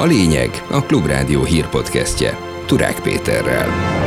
A lényeg a Klubrádió hírpodcastje Turák Péterrel.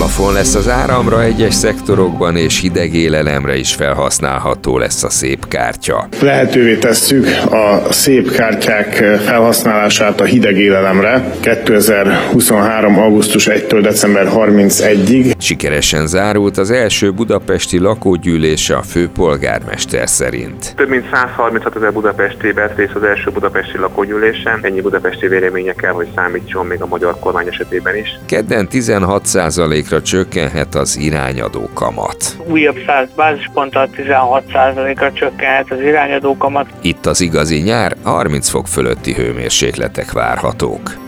Árplafon lesz az áramra egyes szektorokban, és hideg élelemre is felhasználható lesz a szép kártya. Lehetővé tesszük a szép kártyák felhasználását a hideg élelemre 2023. augusztus 1-től december 31-ig. Sikeresen zárult az első budapesti lakógyűlése a főpolgármester szerint. Több mint 136 ezer budapesti vett részt az első budapesti lakógyűlésen. Ennyi budapesti véleménye kell, hogy számítson még a magyar kormány esetében is. Kedden 16 százalékra csökkenhet az irányadó kamat. Újabb 100 bázisponttal 16 százalékra csökkenhet az irányadó kamat. Itt az igazi nyár, 30 fok fölötti hőmérsékletek várhatók.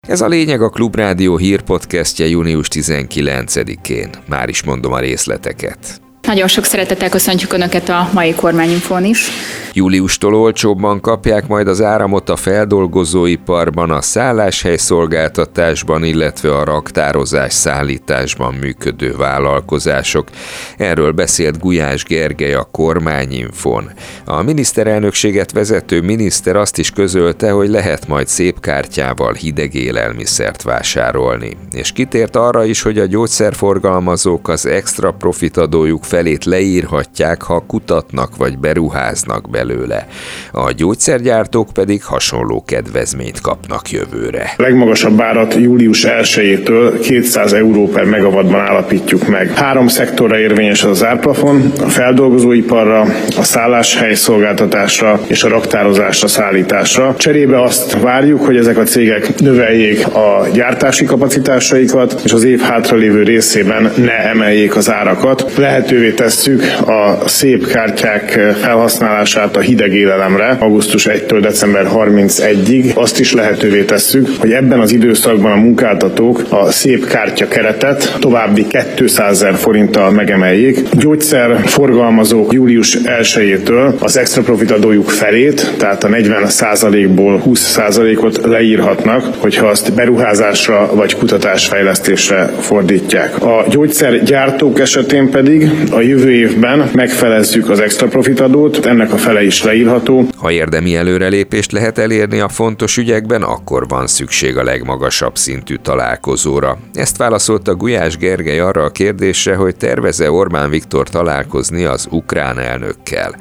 Ez a lényeg a Klubrádió hírpodcastje június 19-én. Már is mondom a részleteket. Nagyon sok szeretettel köszöntjük Önöket a mai kormányinfón is. Júliustól olcsóbban kapják majd az áramot a feldolgozóiparban, a szálláshely szolgáltatásban, illetve a raktározás szállításban működő vállalkozások. Erről beszélt Gulyás Gergely a kormányinfon. A miniszterelnökséget vezető miniszter azt is közölte, hogy lehet majd szép kártyával hideg élelmiszert vásárolni. És kitért arra is, hogy a gyógyszerforgalmazók az extra profit adójuk felét leírhatják, ha kutatnak vagy beruháznak belőle. A gyógyszergyártók pedig hasonló kedvezményt kapnak jövőre. A legmagasabb árat július 1-től 200 euró per megawattban állapítjuk meg. Három szektorra érvényes az árplafon, a feldolgozóiparra, a szálláshely szolgáltatásra és a raktározásra, szállításra. Cserébe azt várjuk, hogy ezek a cégek növeljék a gyártási kapacitásaikat, és az év hátralévő részében ne emeljék az árakat. Lehetővé lehetővé tesszük a szép kártyák felhasználását a hideg élelemre augusztus 1-től december 31-ig. Azt is lehetővé tesszük, hogy ebben az időszakban a munkáltatók a szép kártya keretet további 200 ezer forinttal megemeljék. Gyógyszer forgalmazók július 1-től az extra profit adójuk felét, tehát a 40% ból 20 ot leírhatnak, hogyha azt beruházásra vagy kutatásfejlesztésre fordítják. A gyógyszergyártók esetén pedig a jövő évben megfelezzük az extra profit adót, ennek a fele is leírható. Ha érdemi előrelépést lehet elérni a fontos ügyekben, akkor van szükség a legmagasabb szintű találkozóra. Ezt válaszolta Gulyás Gergely arra a kérdésre, hogy terveze Orbán Viktor találkozni az ukrán elnökkel.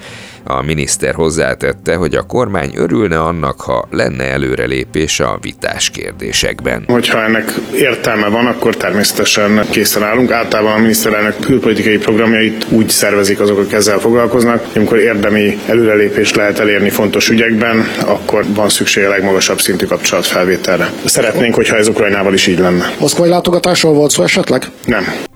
A miniszter hozzátette, hogy a kormány örülne annak, ha lenne előrelépés a vitás kérdésekben. Hogyha ennek értelme van, akkor természetesen készen állunk. Általában a miniszterelnök külpolitikai programjait úgy szervezik azok, akik ezzel foglalkoznak, amikor érdemi előrelépést lehet elérni fontos ügyekben, akkor van szükség a legmagasabb szintű kapcsolatfelvételre. Szeretnénk, hogyha ez Ukrajnával is így lenne. Moszkvai látogatásról volt szó esetleg? Nem.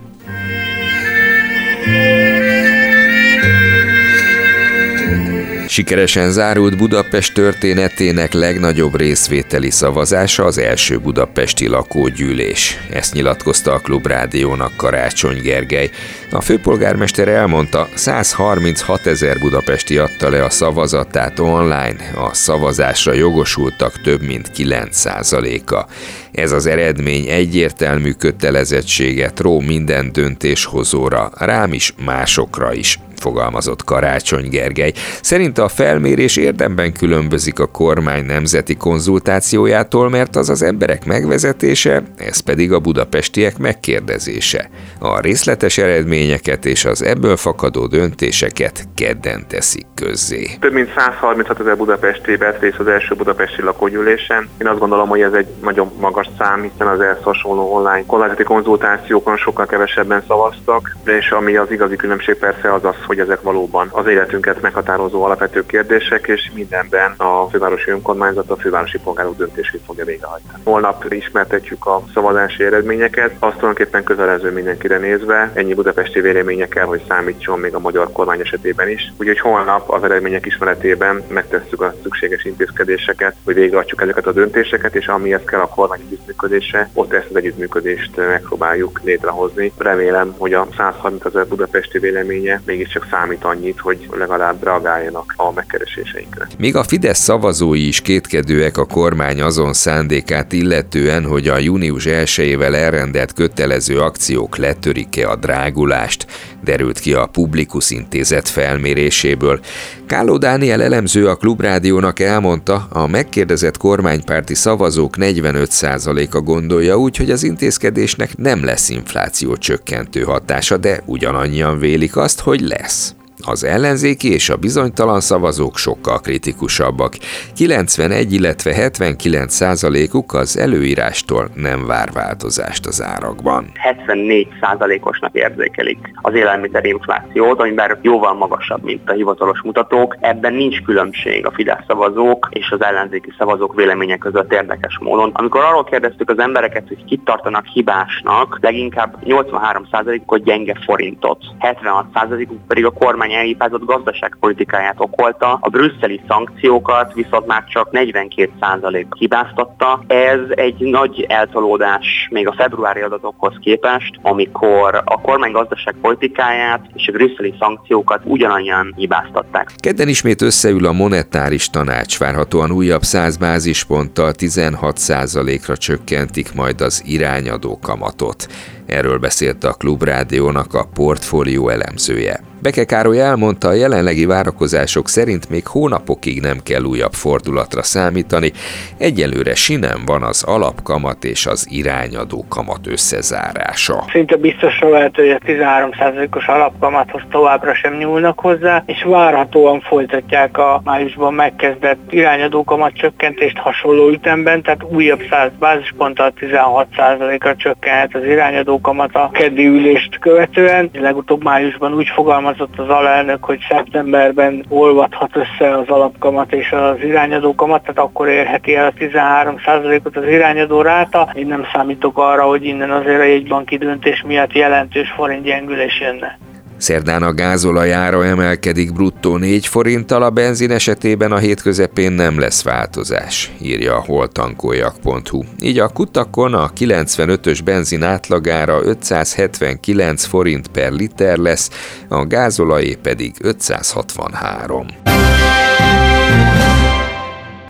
Sikeresen zárult Budapest történetének legnagyobb részvételi szavazása az első budapesti lakógyűlés. Ezt nyilatkozta a Klubrádiónak Karácsony Gergely. A főpolgármester elmondta, 136 ezer budapesti adta le a szavazatát online, a szavazásra jogosultak több mint 9% a Ez az eredmény egyértelmű kötelezettséget ró minden döntéshozóra, rám is, másokra is fogalmazott Karácsony Gergely. Szerint a felmérés érdemben különbözik a kormány nemzeti konzultációjától, mert az az emberek megvezetése, ez pedig a budapestiek megkérdezése. A részletes eredményeket és az ebből fakadó döntéseket kedden teszik közzé. Több mint 136 ezer budapesti vett részt az első budapesti lakógyűlésen. Én azt gondolom, hogy ez egy nagyon magas szám, hiszen az ehhez online kormányzati konzultációkon sokkal kevesebben szavaztak, és ami az igazi különbség persze az az, hogy ezek valóban az életünket meghatározó alapvető kérdések, és mindenben a fővárosi önkormányzat a fővárosi polgárok döntését fogja végrehajtani. Holnap ismertetjük a szavazási eredményeket, azt tulajdonképpen közelező mindenkire nézve, ennyi budapesti véleménye hogy számítson még a magyar kormány esetében is. Úgyhogy holnap az eredmények ismeretében megtesszük a szükséges intézkedéseket, hogy végrehajtsuk ezeket a döntéseket, és amihez kell a kormány együttműködése, ott ezt az együttműködést megpróbáljuk létrehozni. Remélem, hogy a 130 ezer budapesti véleménye mégis csak számít annyit, hogy legalább reagáljanak a megkereséseinkre. Még a Fidesz szavazói is kétkedőek a kormány azon szándékát illetően, hogy a június 1-ével elrendelt kötelező akciók letörik-e a drágulást, derült ki a Publikus Intézet felméréséből. Káló Dániel elemző a Klubrádiónak elmondta, a megkérdezett kormánypárti szavazók 45%-a gondolja úgy, hogy az intézkedésnek nem lesz infláció csökkentő hatása, de ugyanannyian vélik azt, hogy lesz. Yes. Az ellenzéki és a bizonytalan szavazók sokkal kritikusabbak. 91, illetve 79 százalékuk az előírástól nem vár változást az árakban. 74 százalékosnak érzékelik az inflációt, ami bár jóval magasabb, mint a hivatalos mutatók. Ebben nincs különbség a Fidesz szavazók és az ellenzéki szavazók véleménye között érdekes módon. Amikor arról kérdeztük az embereket, hogy kit tartanak hibásnak, leginkább 83 százalékot gyenge forintot, 76 százalékuk pedig a kormány elhibázott gazdaságpolitikáját okolta, a brüsszeli szankciókat viszont már csak 42% hibáztatta. Ez egy nagy eltolódás még a februári adatokhoz képest, amikor a kormány gazdaságpolitikáját és a brüsszeli szankciókat ugyanannyian hibáztatták. Kedden ismét összeül a monetáris tanács, várhatóan újabb 100 bázisponttal 16%-ra csökkentik majd az irányadó kamatot. Erről beszélt a Klubrádiónak a portfólió elemzője. Beke Károly elmondta, a jelenlegi várakozások szerint még hónapokig nem kell újabb fordulatra számítani, egyelőre sinem van az alapkamat és az irányadó kamat összezárása. Szinte biztosra lehet, hogy a 13%-os alapkamathoz továbbra sem nyúlnak hozzá, és várhatóan folytatják a májusban megkezdett irányadó kamat csökkentést hasonló ütemben, tehát újabb 100 bázisponttal 16%-ra csökkent az irányadó kamat a keddi ülést követően. Legutóbb májusban úgy fogalmaz fogalmazott az alelnök, hogy szeptemberben olvadhat össze az alapkamat és az irányadó kamat, tehát akkor érheti el a 13%-ot az irányadó ráta. Én nem számítok arra, hogy innen azért a jegybanki döntés miatt jelentős forint gyengülés jönne. Szerdán a gázolajára emelkedik bruttó 4 forinttal, a benzin esetében a hét közepén nem lesz változás, írja a holtankoljak.hu. Így a kutakon a 95-ös benzin átlagára 579 forint per liter lesz, a gázolajé pedig 563.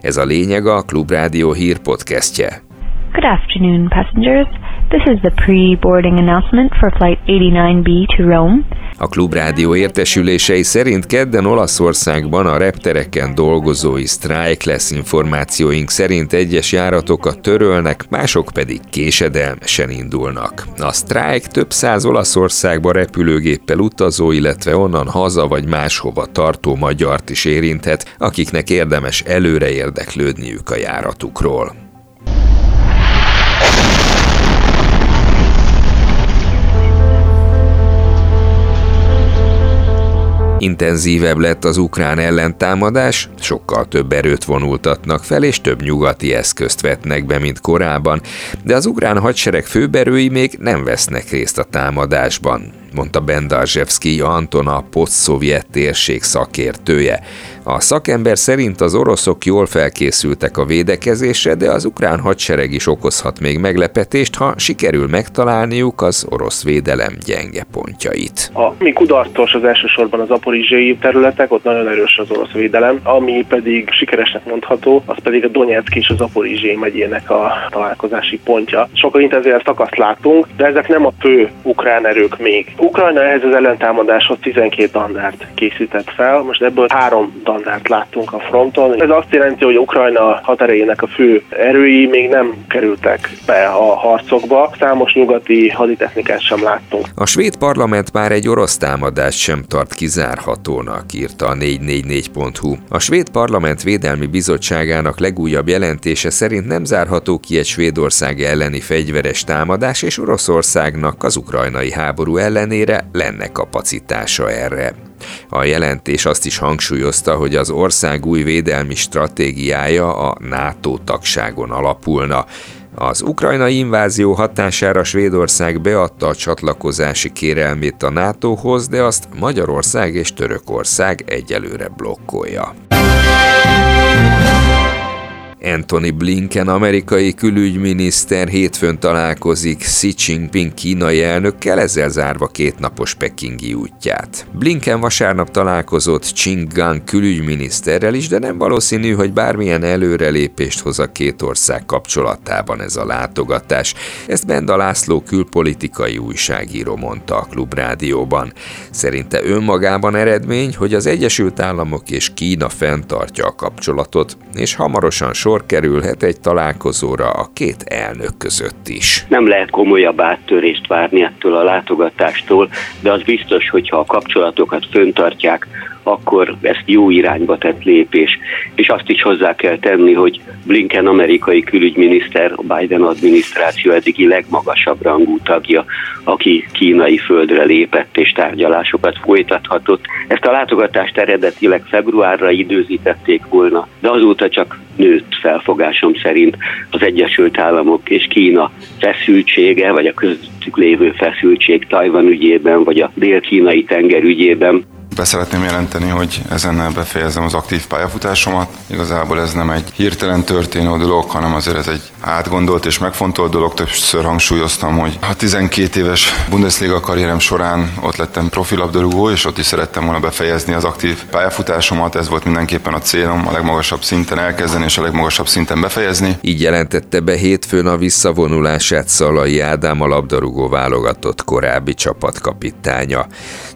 Ez a lényeg a Klubrádió hírpodcastje. Good afternoon, passengers. This is the pre-boarding announcement for Flight 89B to Rome. A klubrádió értesülései szerint kedden Olaszországban a reptereken dolgozói sztrájk lesz információink szerint egyes járatokat törölnek, mások pedig késedelmesen indulnak. A sztrájk több száz Olaszországba repülőgéppel utazó, illetve onnan haza vagy máshova tartó magyart is érinthet, akiknek érdemes előre érdeklődniük a járatukról. Intenzívebb lett az ukrán ellentámadás, sokkal több erőt vonultatnak fel, és több nyugati eszközt vetnek be, mint korábban, de az ukrán hadsereg főberői még nem vesznek részt a támadásban mondta Bendarzsevszki Anton a poszt-szovjet térség szakértője. A szakember szerint az oroszok jól felkészültek a védekezésre, de az ukrán hadsereg is okozhat még meglepetést, ha sikerül megtalálniuk az orosz védelem gyenge pontjait. Ami kudarcos az elsősorban az aporizsiai területek, ott nagyon erős az orosz védelem, ami pedig sikeresnek mondható, az pedig a Donetsk és az aporizsiai megyének a találkozási pontja. Sokkal intenzívebb szakaszt látunk, de ezek nem a fő ukrán erők még. Ukrajna ehhez az ellentámadáshoz 12 dandárt készített fel, most ebből három dandárt láttunk a fronton. Ez azt jelenti, hogy Ukrajna haderejének a fő erői még nem kerültek be a harcokba. Számos nyugati haditechnikát sem láttunk. A svéd parlament már egy orosz támadást sem tart kizárhatónak, írta a 444.hu. A svéd parlament védelmi bizottságának legújabb jelentése szerint nem zárható ki egy Svédország elleni fegyveres támadás, és Oroszországnak az ukrajnai háború ellenére lenne kapacitása erre. A jelentés azt is hangsúlyozta, hogy az ország új védelmi stratégiája a NATO tagságon alapulna. Az ukrajnai invázió hatására Svédország beadta a csatlakozási kérelmét a NATO-hoz, de azt Magyarország és Törökország egyelőre blokkolja. Anthony Blinken amerikai külügyminiszter hétfőn találkozik Xi Jinping kínai elnökkel, ezzel zárva két napos pekingi útját. Blinken vasárnap találkozott Qinggang külügyminiszterrel is, de nem valószínű, hogy bármilyen előrelépést hoz a két ország kapcsolatában ez a látogatás. Ezt Benda László külpolitikai újságíró mondta a Klubrádióban. Szerinte önmagában eredmény, hogy az Egyesült Államok és Kína fenntartja a kapcsolatot, és hamarosan sor kerülhet egy találkozóra a két elnök között is. Nem lehet komolyabb áttörést várni ettől a látogatástól, de az biztos, hogyha a kapcsolatokat föntartják, akkor ezt jó irányba tett lépés. És azt is hozzá kell tenni, hogy Blinken amerikai külügyminiszter, a Biden adminisztráció eddigi legmagasabb rangú tagja, aki kínai földre lépett és tárgyalásokat folytathatott. Ezt a látogatást eredetileg februárra időzítették volna, de azóta csak nőtt felfogásom szerint az Egyesült Államok és Kína feszültsége, vagy a közöttük lévő feszültség Tajvan ügyében, vagy a dél-kínai tenger ügyében be szeretném jelenteni, hogy ezennel befejezem az aktív pályafutásomat. Igazából ez nem egy hirtelen történő dolog, hanem azért ez egy átgondolt és megfontolt dolog. Többször hangsúlyoztam, hogy a 12 éves Bundesliga karrierem során ott lettem profilabdarúgó, és ott is szerettem volna befejezni az aktív pályafutásomat. Ez volt mindenképpen a célom, a legmagasabb szinten elkezdeni és a legmagasabb szinten befejezni. Így jelentette be hétfőn a visszavonulását Szalai Ádám a labdarúgó válogatott korábbi csapatkapitánya.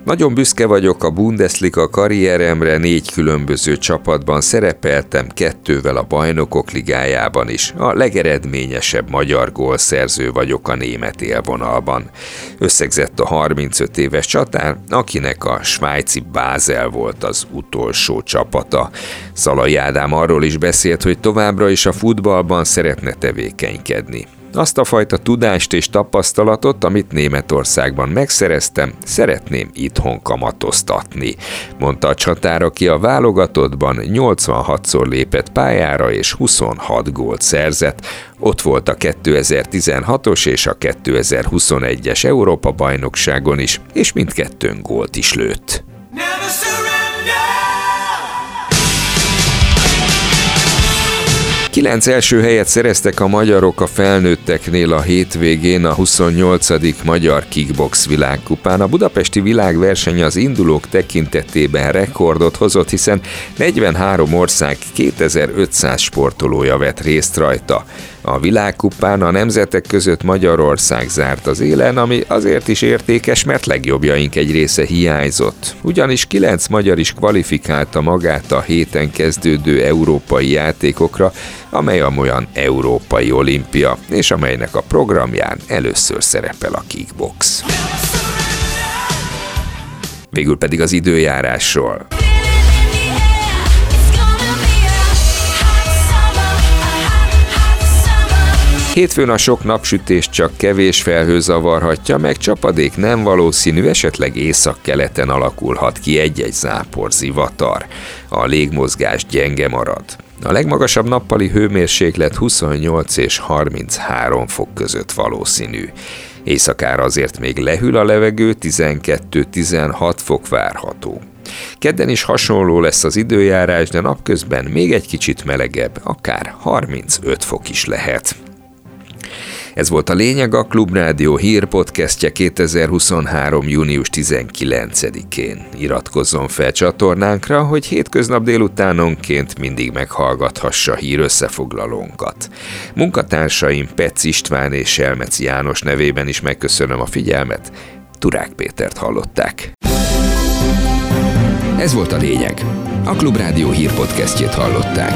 Nagyon büszke vagyok a Bundesliga karrieremre, négy különböző csapatban szerepeltem, kettővel a bajnokok ligájában is. A legeredményesebb magyar gólszerző vagyok a német élvonalban. Összegzett a 35 éves csatár, akinek a svájci Bázel volt az utolsó csapata. Szalai Ádám arról is beszélt, hogy továbbra is a futballban szeretne tevékenykedni. Azt a fajta tudást és tapasztalatot, amit Németországban megszereztem, szeretném itthon kamatoztatni, mondta a csatár, aki a válogatottban 86-szor lépett pályára és 26 gólt szerzett. Ott volt a 2016-os és a 2021-es Európa-bajnokságon is, és mindkettőn gólt is lőtt. Never Kilenc első helyet szereztek a magyarok a felnőtteknél a hétvégén a 28. Magyar Kickbox világkupán. A budapesti világverseny az indulók tekintetében rekordot hozott, hiszen 43 ország 2500 sportolója vett részt rajta. A világkupán a nemzetek között Magyarország zárt az élen, ami azért is értékes, mert legjobbjaink egy része hiányzott. Ugyanis kilenc magyar is kvalifikálta magát a héten kezdődő európai játékokra, amely amolyan európai olimpia, és amelynek a programján először szerepel a kickbox. Végül pedig az időjárásról. Hétfőn a sok napsütés csak kevés felhő zavarhatja, meg csapadék nem valószínű, esetleg észak-keleten alakulhat ki egy-egy zápor zivatar. A légmozgás gyenge marad. A legmagasabb nappali hőmérséklet 28 és 33 fok között valószínű. Éjszakára azért még lehűl a levegő, 12-16 fok várható. Kedden is hasonló lesz az időjárás, de napközben még egy kicsit melegebb, akár 35 fok is lehet. Ez volt a lényeg a Klubrádió hírpodcastje 2023. június 19-én. Iratkozzon fel csatornánkra, hogy hétköznap délutánonként mindig meghallgathassa hír összefoglalónkat. Munkatársaim Pec István és Selmeci János nevében is megköszönöm a figyelmet. Turák Pétert hallották. Ez volt a lényeg. A Klubrádió hírpodcastjét hallották.